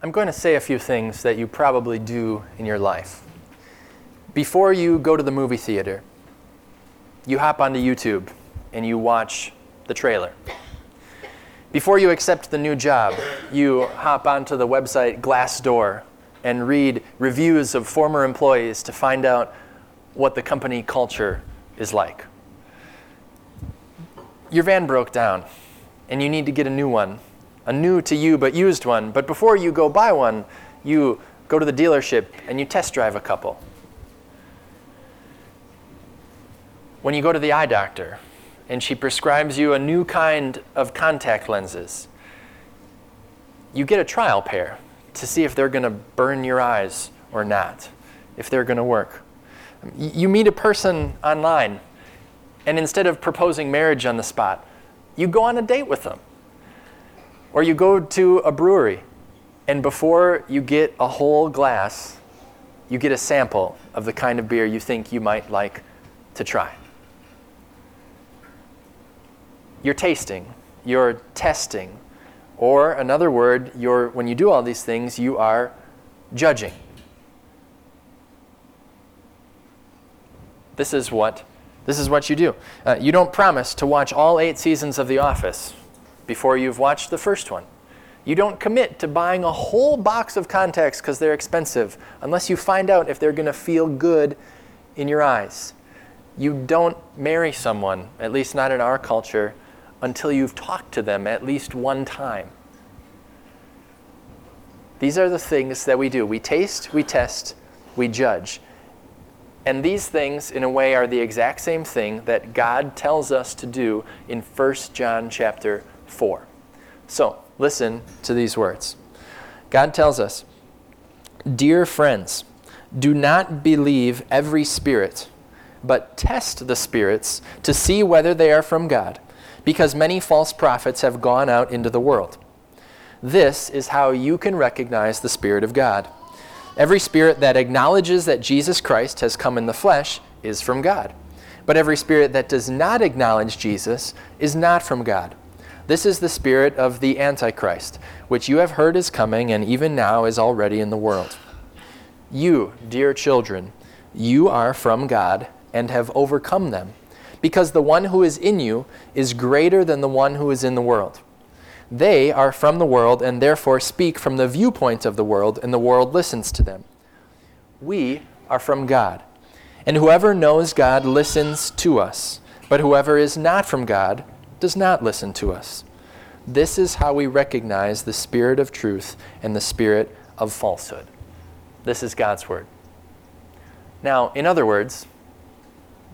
I'm going to say a few things that you probably do in your life. Before you go to the movie theater, you hop onto YouTube and you watch the trailer. Before you accept the new job, you hop onto the website Glassdoor and read reviews of former employees to find out what the company culture is like. Your van broke down and you need to get a new one, a new to you but used one. But before you go buy one, you go to the dealership and you test drive a couple. When you go to the eye doctor and she prescribes you a new kind of contact lenses, you get a trial pair to see if they're going to burn your eyes or not, if they're going to work. You meet a person online, and instead of proposing marriage on the spot, you go on a date with them. Or you go to a brewery, and before you get a whole glass, you get a sample of the kind of beer you think you might like to try. You're tasting, you're testing, or another word, you're, when you do all these things, you are judging. This is what this is what you do. Uh, you don't promise to watch all eight seasons of The Office before you've watched the first one. You don't commit to buying a whole box of contacts because they're expensive unless you find out if they're going to feel good in your eyes. You don't marry someone, at least not in our culture, until you've talked to them at least one time. These are the things that we do. We taste, we test, we judge. And these things, in a way, are the exact same thing that God tells us to do in 1 John chapter 4. So, listen to these words. God tells us, Dear friends, do not believe every spirit, but test the spirits to see whether they are from God, because many false prophets have gone out into the world. This is how you can recognize the Spirit of God. Every spirit that acknowledges that Jesus Christ has come in the flesh is from God. But every spirit that does not acknowledge Jesus is not from God. This is the spirit of the Antichrist, which you have heard is coming and even now is already in the world. You, dear children, you are from God and have overcome them, because the one who is in you is greater than the one who is in the world. They are from the world and therefore speak from the viewpoint of the world, and the world listens to them. We are from God. And whoever knows God listens to us, but whoever is not from God does not listen to us. This is how we recognize the spirit of truth and the spirit of falsehood. This is God's word. Now, in other words,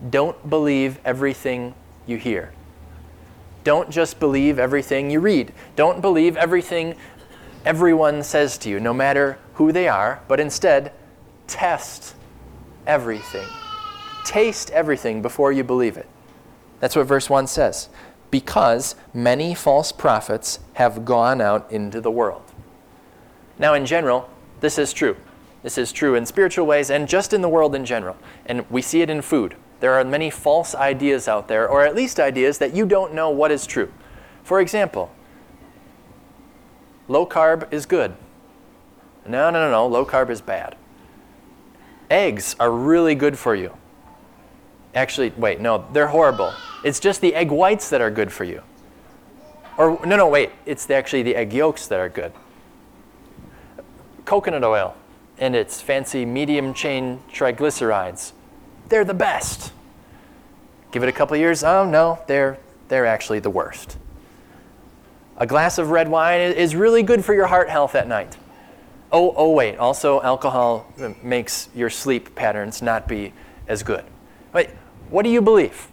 don't believe everything you hear. Don't just believe everything you read. Don't believe everything everyone says to you, no matter who they are, but instead test everything. Taste everything before you believe it. That's what verse 1 says. Because many false prophets have gone out into the world. Now, in general, this is true. This is true in spiritual ways and just in the world in general. And we see it in food. There are many false ideas out there, or at least ideas that you don't know what is true. For example, low carb is good. No, no, no, no, low carb is bad. Eggs are really good for you. Actually, wait, no, they're horrible. It's just the egg whites that are good for you. Or, no, no, wait, it's actually the egg yolks that are good. Coconut oil and its fancy medium chain triglycerides they're the best. Give it a couple years, oh no, they're, they're actually the worst. A glass of red wine is really good for your heart health at night. Oh, oh wait, also alcohol uh, makes your sleep patterns not be as good. Wait, what do you believe?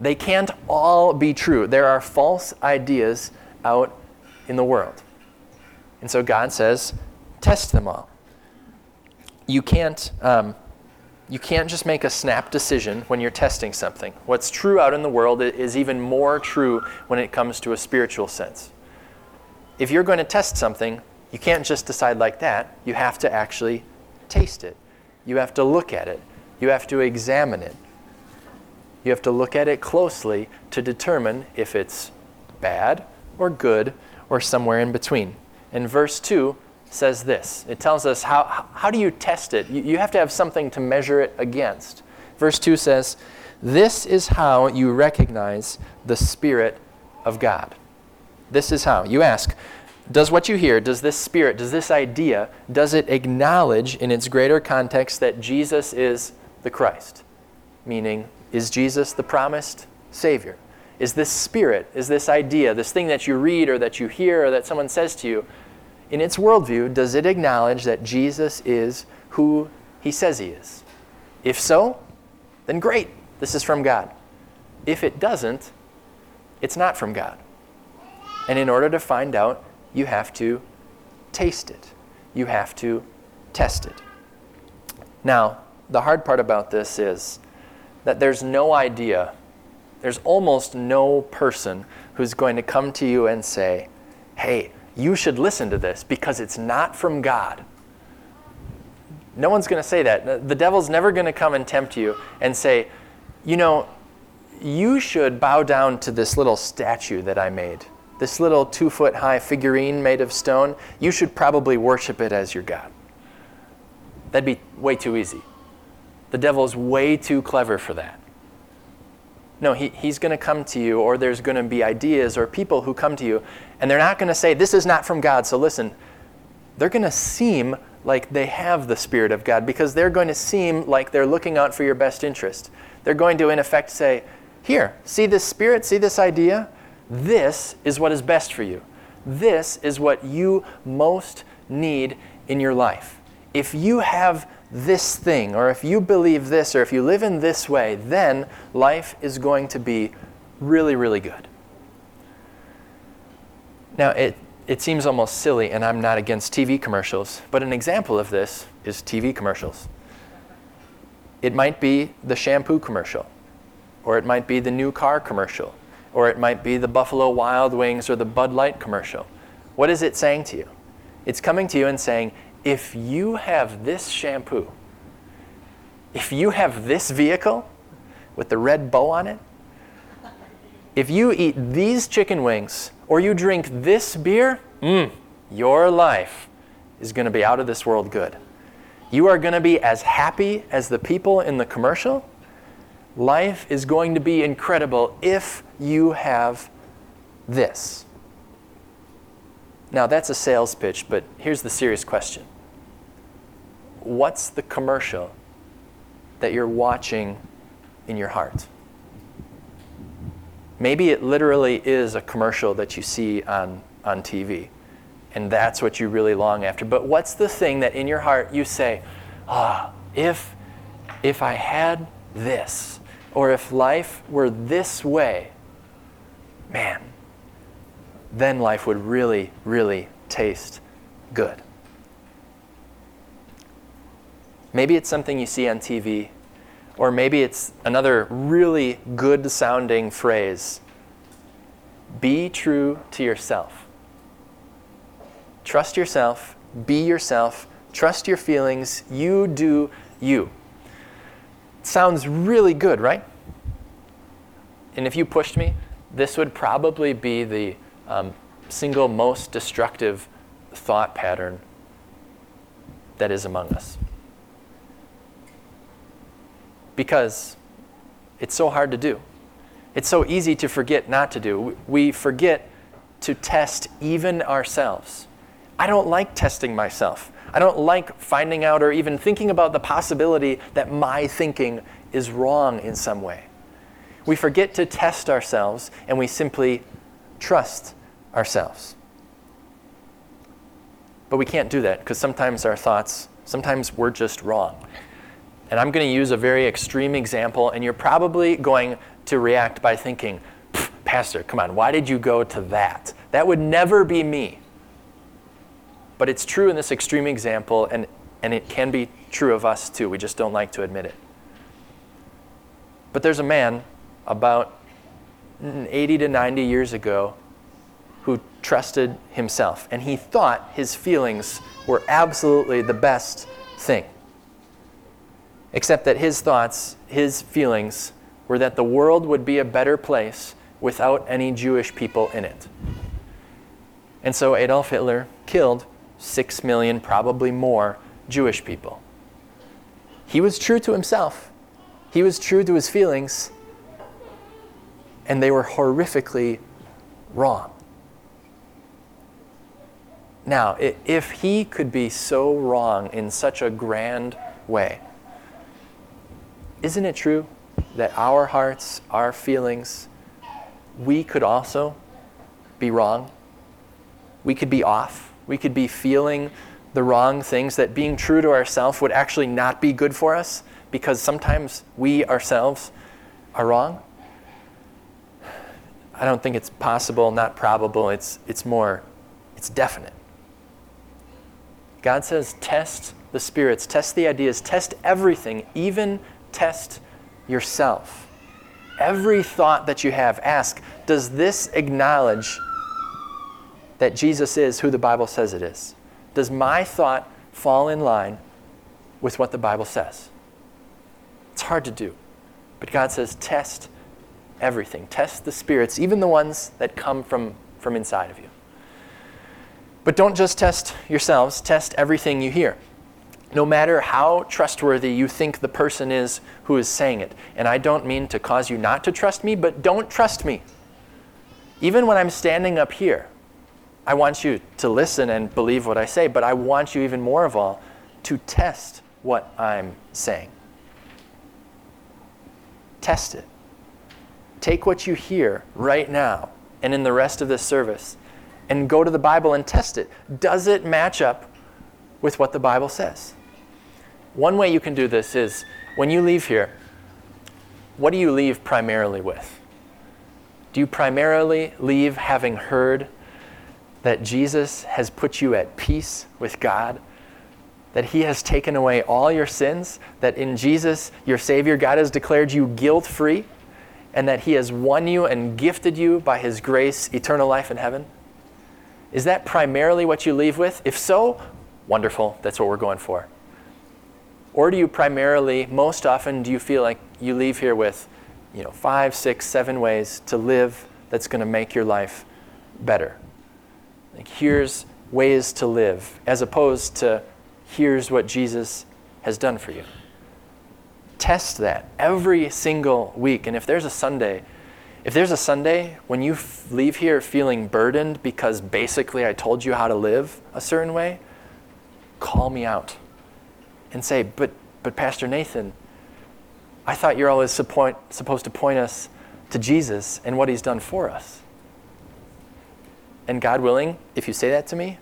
They can't all be true. There are false ideas out in the world. And so God says, test them all. You can't, um, you can't just make a snap decision when you're testing something. What's true out in the world is even more true when it comes to a spiritual sense. If you're going to test something, you can't just decide like that. You have to actually taste it. You have to look at it. You have to examine it. You have to look at it closely to determine if it's bad or good or somewhere in between. And verse 2 says this it tells us how, how do you test it? You, you have to have something to measure it against. Verse 2 says, This is how you recognize the Spirit of God. This is how. You ask, does what you hear, does this spirit, does this idea, does it acknowledge in its greater context that Jesus is the Christ? Meaning, is Jesus the promised Savior? Is this spirit, is this idea, this thing that you read or that you hear or that someone says to you, in its worldview, does it acknowledge that Jesus is who he says he is? If so, then great, this is from God. If it doesn't, it's not from God. And in order to find out, you have to taste it, you have to test it. Now, the hard part about this is that there's no idea, there's almost no person who's going to come to you and say, hey, you should listen to this because it's not from God. No one's going to say that. The devil's never going to come and tempt you and say, you know, you should bow down to this little statue that I made, this little two foot high figurine made of stone. You should probably worship it as your God. That'd be way too easy. The devil's way too clever for that. No, he, he's going to come to you, or there's going to be ideas or people who come to you, and they're not going to say, This is not from God, so listen. They're going to seem like they have the Spirit of God because they're going to seem like they're looking out for your best interest. They're going to, in effect, say, Here, see this Spirit, see this idea? This is what is best for you. This is what you most need in your life. If you have this thing, or if you believe this, or if you live in this way, then life is going to be really, really good. Now, it, it seems almost silly, and I'm not against TV commercials, but an example of this is TV commercials. It might be the shampoo commercial, or it might be the new car commercial, or it might be the Buffalo Wild Wings or the Bud Light commercial. What is it saying to you? It's coming to you and saying, if you have this shampoo, if you have this vehicle with the red bow on it, if you eat these chicken wings or you drink this beer, mm, your life is going to be out of this world good. You are going to be as happy as the people in the commercial. Life is going to be incredible if you have this. Now, that's a sales pitch, but here's the serious question What's the commercial that you're watching in your heart? Maybe it literally is a commercial that you see on, on TV, and that's what you really long after. But what's the thing that in your heart you say, ah, if, if I had this, or if life were this way, man, then life would really, really taste good. Maybe it's something you see on TV, or maybe it's another really good sounding phrase Be true to yourself. Trust yourself, be yourself, trust your feelings, you do you. Sounds really good, right? And if you pushed me, this would probably be the um, single most destructive thought pattern that is among us. Because it's so hard to do. It's so easy to forget not to do. We forget to test even ourselves. I don't like testing myself. I don't like finding out or even thinking about the possibility that my thinking is wrong in some way. We forget to test ourselves and we simply trust ourselves. But we can't do that because sometimes our thoughts, sometimes we're just wrong. And I'm going to use a very extreme example, and you're probably going to react by thinking, Pastor, come on, why did you go to that? That would never be me. But it's true in this extreme example, and, and it can be true of us too. We just don't like to admit it. But there's a man about 80 to 90 years ago who trusted himself, and he thought his feelings were absolutely the best thing. Except that his thoughts, his feelings, were that the world would be a better place without any Jewish people in it. And so Adolf Hitler killed six million, probably more, Jewish people. He was true to himself, he was true to his feelings, and they were horrifically wrong. Now, if he could be so wrong in such a grand way, isn't it true that our hearts, our feelings, we could also be wrong? We could be off. We could be feeling the wrong things, that being true to ourselves would actually not be good for us because sometimes we ourselves are wrong. I don't think it's possible, not probable. It's, it's more, it's definite. God says, test the spirits, test the ideas, test everything, even test yourself. Every thought that you have, ask, does this acknowledge that Jesus is who the Bible says it is? Does my thought fall in line with what the Bible says? It's hard to do. But God says, test everything. Test the spirits, even the ones that come from, from inside of you. But don't just test yourselves, test everything you hear. No matter how trustworthy you think the person is who is saying it. And I don't mean to cause you not to trust me, but don't trust me. Even when I'm standing up here, I want you to listen and believe what I say, but I want you even more of all to test what I'm saying. Test it. Take what you hear right now and in the rest of this service and go to the Bible and test it. Does it match up with what the Bible says? One way you can do this is when you leave here, what do you leave primarily with? Do you primarily leave having heard that Jesus has put you at peace with God? That He has taken away all your sins? That in Jesus, your Savior, God has declared you guilt free? And that He has won you and gifted you by His grace eternal life in heaven? Is that primarily what you leave with? If so, wonderful, that's what we're going for. Or do you primarily, most often, do you feel like you leave here with, you know, five, six, seven ways to live that's going to make your life better? Like, here's ways to live, as opposed to here's what Jesus has done for you. Test that every single week. And if there's a Sunday if there's a Sunday when you f- leave here feeling burdened because basically I told you how to live a certain way, call me out and say, But, but Pastor Nathan, I thought you're always supposed to point us to Jesus and what he's done for us. And God willing, if you say that to me,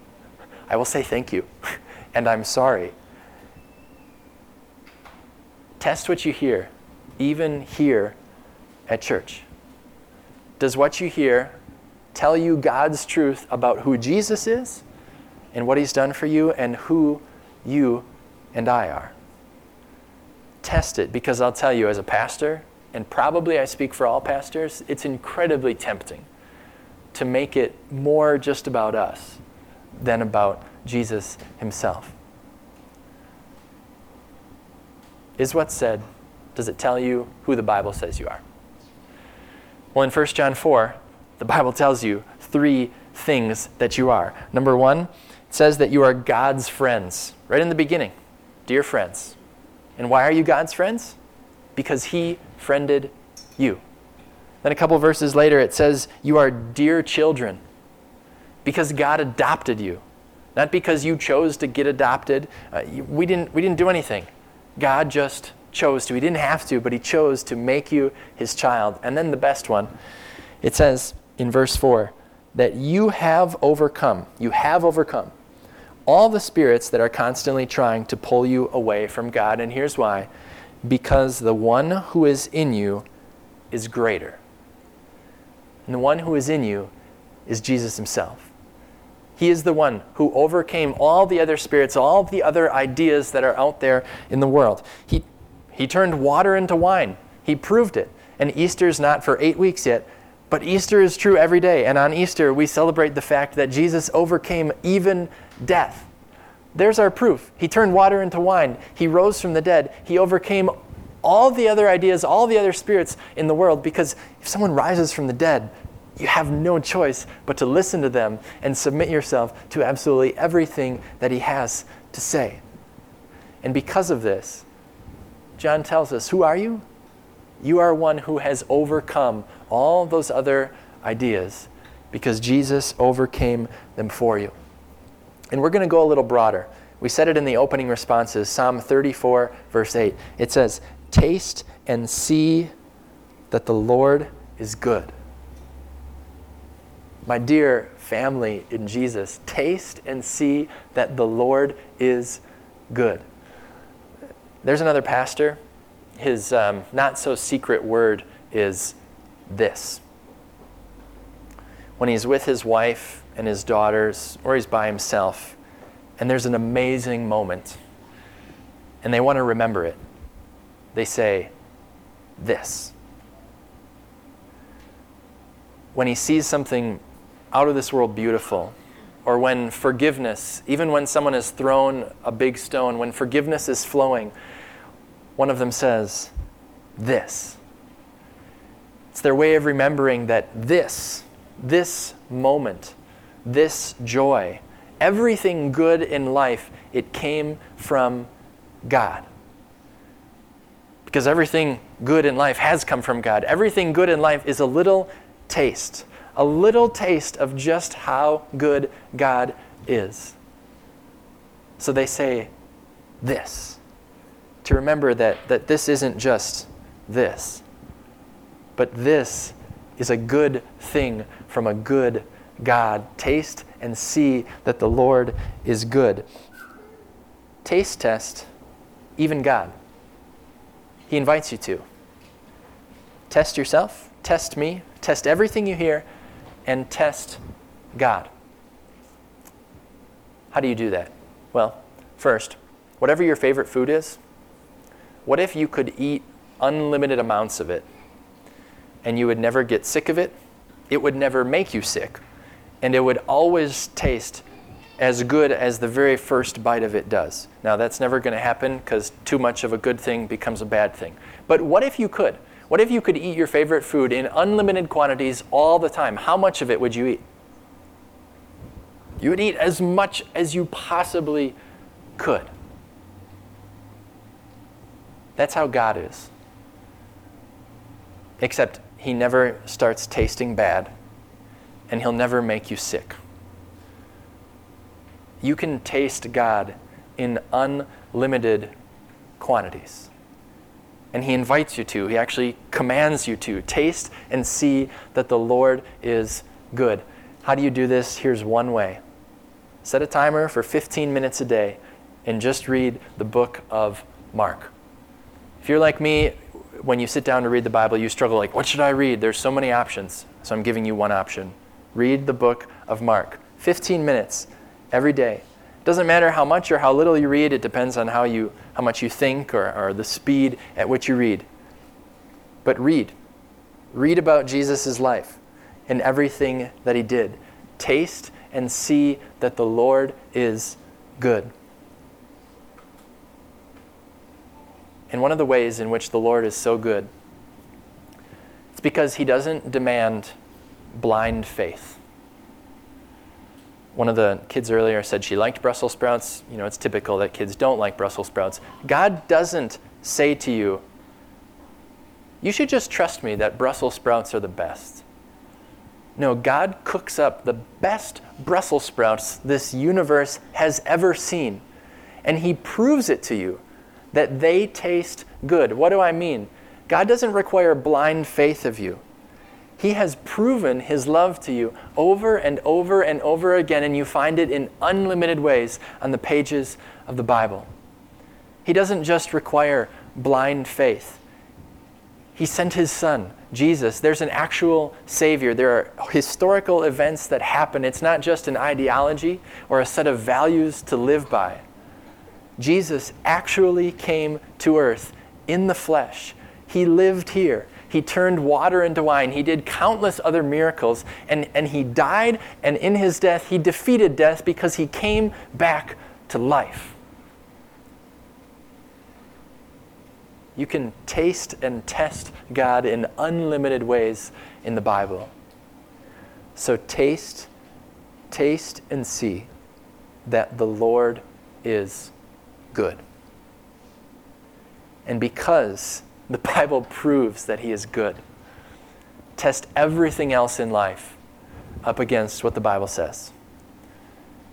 I will say thank you and I'm sorry. Test what you hear, even here at church. Does what you hear tell you God's truth about who Jesus is and what he's done for you and who you and I are? Test it because I'll tell you, as a pastor, and probably I speak for all pastors, it's incredibly tempting to make it more just about us than about Jesus himself. Is what said, does it tell you who the Bible says you are? Well, in 1 John 4, the Bible tells you three things that you are. Number one, it says that you are God's friends, right in the beginning. Dear friends. And why are you God's friends? Because He friended you. Then a couple verses later, it says you are dear children because God adopted you. Not because you chose to get adopted. Uh, we, didn't, we didn't do anything. God just chose to. He didn't have to, but he chose to make you his child. And then the best one, it says in verse 4 that you have overcome, you have overcome all the spirits that are constantly trying to pull you away from God. And here's why because the one who is in you is greater. And the one who is in you is Jesus himself. He is the one who overcame all the other spirits, all the other ideas that are out there in the world. He he turned water into wine. He proved it. And Easter's not for eight weeks yet, but Easter is true every day. And on Easter, we celebrate the fact that Jesus overcame even death. There's our proof. He turned water into wine. He rose from the dead. He overcame all the other ideas, all the other spirits in the world, because if someone rises from the dead, you have no choice but to listen to them and submit yourself to absolutely everything that he has to say. And because of this, John tells us, Who are you? You are one who has overcome all those other ideas because Jesus overcame them for you. And we're going to go a little broader. We said it in the opening responses, Psalm 34, verse 8. It says, Taste and see that the Lord is good. My dear family in Jesus, taste and see that the Lord is good. There's another pastor. His um, not so secret word is this. When he's with his wife and his daughters, or he's by himself, and there's an amazing moment, and they want to remember it, they say, This. When he sees something out of this world beautiful, or when forgiveness, even when someone has thrown a big stone, when forgiveness is flowing, one of them says, This. It's their way of remembering that this, this moment, this joy, everything good in life, it came from God. Because everything good in life has come from God. Everything good in life is a little taste a little taste of just how good God is. So they say this to remember that, that this isn't just this, but this is a good thing from a good God. Taste and see that the Lord is good. Taste test, even God. He invites you to. Test yourself, test me, test everything you hear, and test God. How do you do that? Well, first, whatever your favorite food is, what if you could eat unlimited amounts of it and you would never get sick of it? It would never make you sick, and it would always taste as good as the very first bite of it does. Now, that's never going to happen because too much of a good thing becomes a bad thing. But what if you could? What if you could eat your favorite food in unlimited quantities all the time? How much of it would you eat? You would eat as much as you possibly could. That's how God is. Except He never starts tasting bad, and He'll never make you sick. You can taste God in unlimited quantities and he invites you to. He actually commands you to. Taste and see that the Lord is good. How do you do this? Here's one way set a timer for 15 minutes a day and just read the book of Mark. If you're like me, when you sit down to read the Bible, you struggle like, what should I read? There's so many options. So I'm giving you one option. Read the book of Mark. 15 minutes every day. Doesn't matter how much or how little you read, it depends on how, you, how much you think or, or the speed at which you read. But read. Read about Jesus' life and everything that he did. Taste and see that the Lord is good. And one of the ways in which the Lord is so good, it's because he doesn't demand blind faith one of the kids earlier said she liked Brussels sprouts. You know, it's typical that kids don't like Brussels sprouts. God doesn't say to you, you should just trust me that Brussels sprouts are the best. No, God cooks up the best Brussels sprouts this universe has ever seen. And He proves it to you that they taste good. What do I mean? God doesn't require blind faith of you. He has proven his love to you over and over and over again, and you find it in unlimited ways on the pages of the Bible. He doesn't just require blind faith. He sent his son, Jesus. There's an actual Savior. There are historical events that happen. It's not just an ideology or a set of values to live by. Jesus actually came to earth in the flesh. He lived here. He turned water into wine. He did countless other miracles. And, and he died, and in his death, he defeated death because he came back to life. You can taste and test God in unlimited ways in the Bible. So taste, taste and see that the Lord is good. And because the Bible proves that He is good, test everything else in life up against what the Bible says.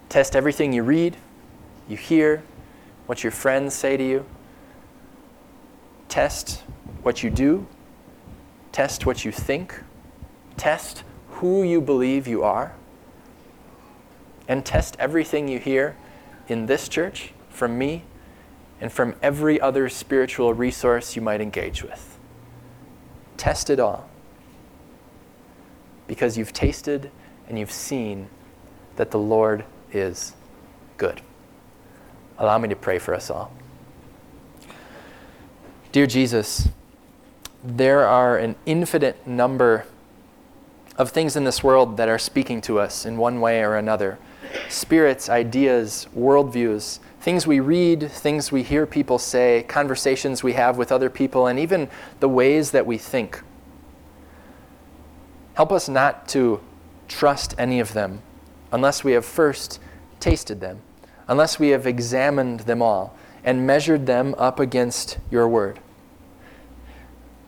Test everything you read, you hear, what your friends say to you. Test what you do. Test what you think. Test who you believe you are. And test everything you hear in this church from me and from every other spiritual resource you might engage with. Test it all. Because you've tasted and you've seen that the Lord is good. Allow me to pray for us all. Dear Jesus, there are an infinite number of things in this world that are speaking to us in one way or another spirits, ideas, worldviews, things we read, things we hear people say, conversations we have with other people, and even the ways that we think. Help us not to trust any of them unless we have first tasted them, unless we have examined them all and measured them up against your word.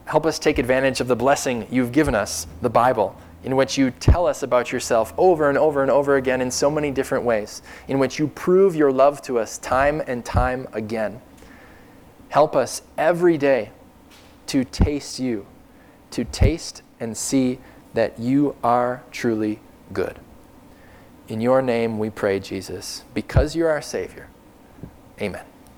Help us take advantage of the blessing you've given us, the Bible, in which you tell us about yourself over and over and over again in so many different ways, in which you prove your love to us time and time again. Help us every day to taste you, to taste and see that you are truly good. In your name we pray, Jesus, because you're our Savior. Amen.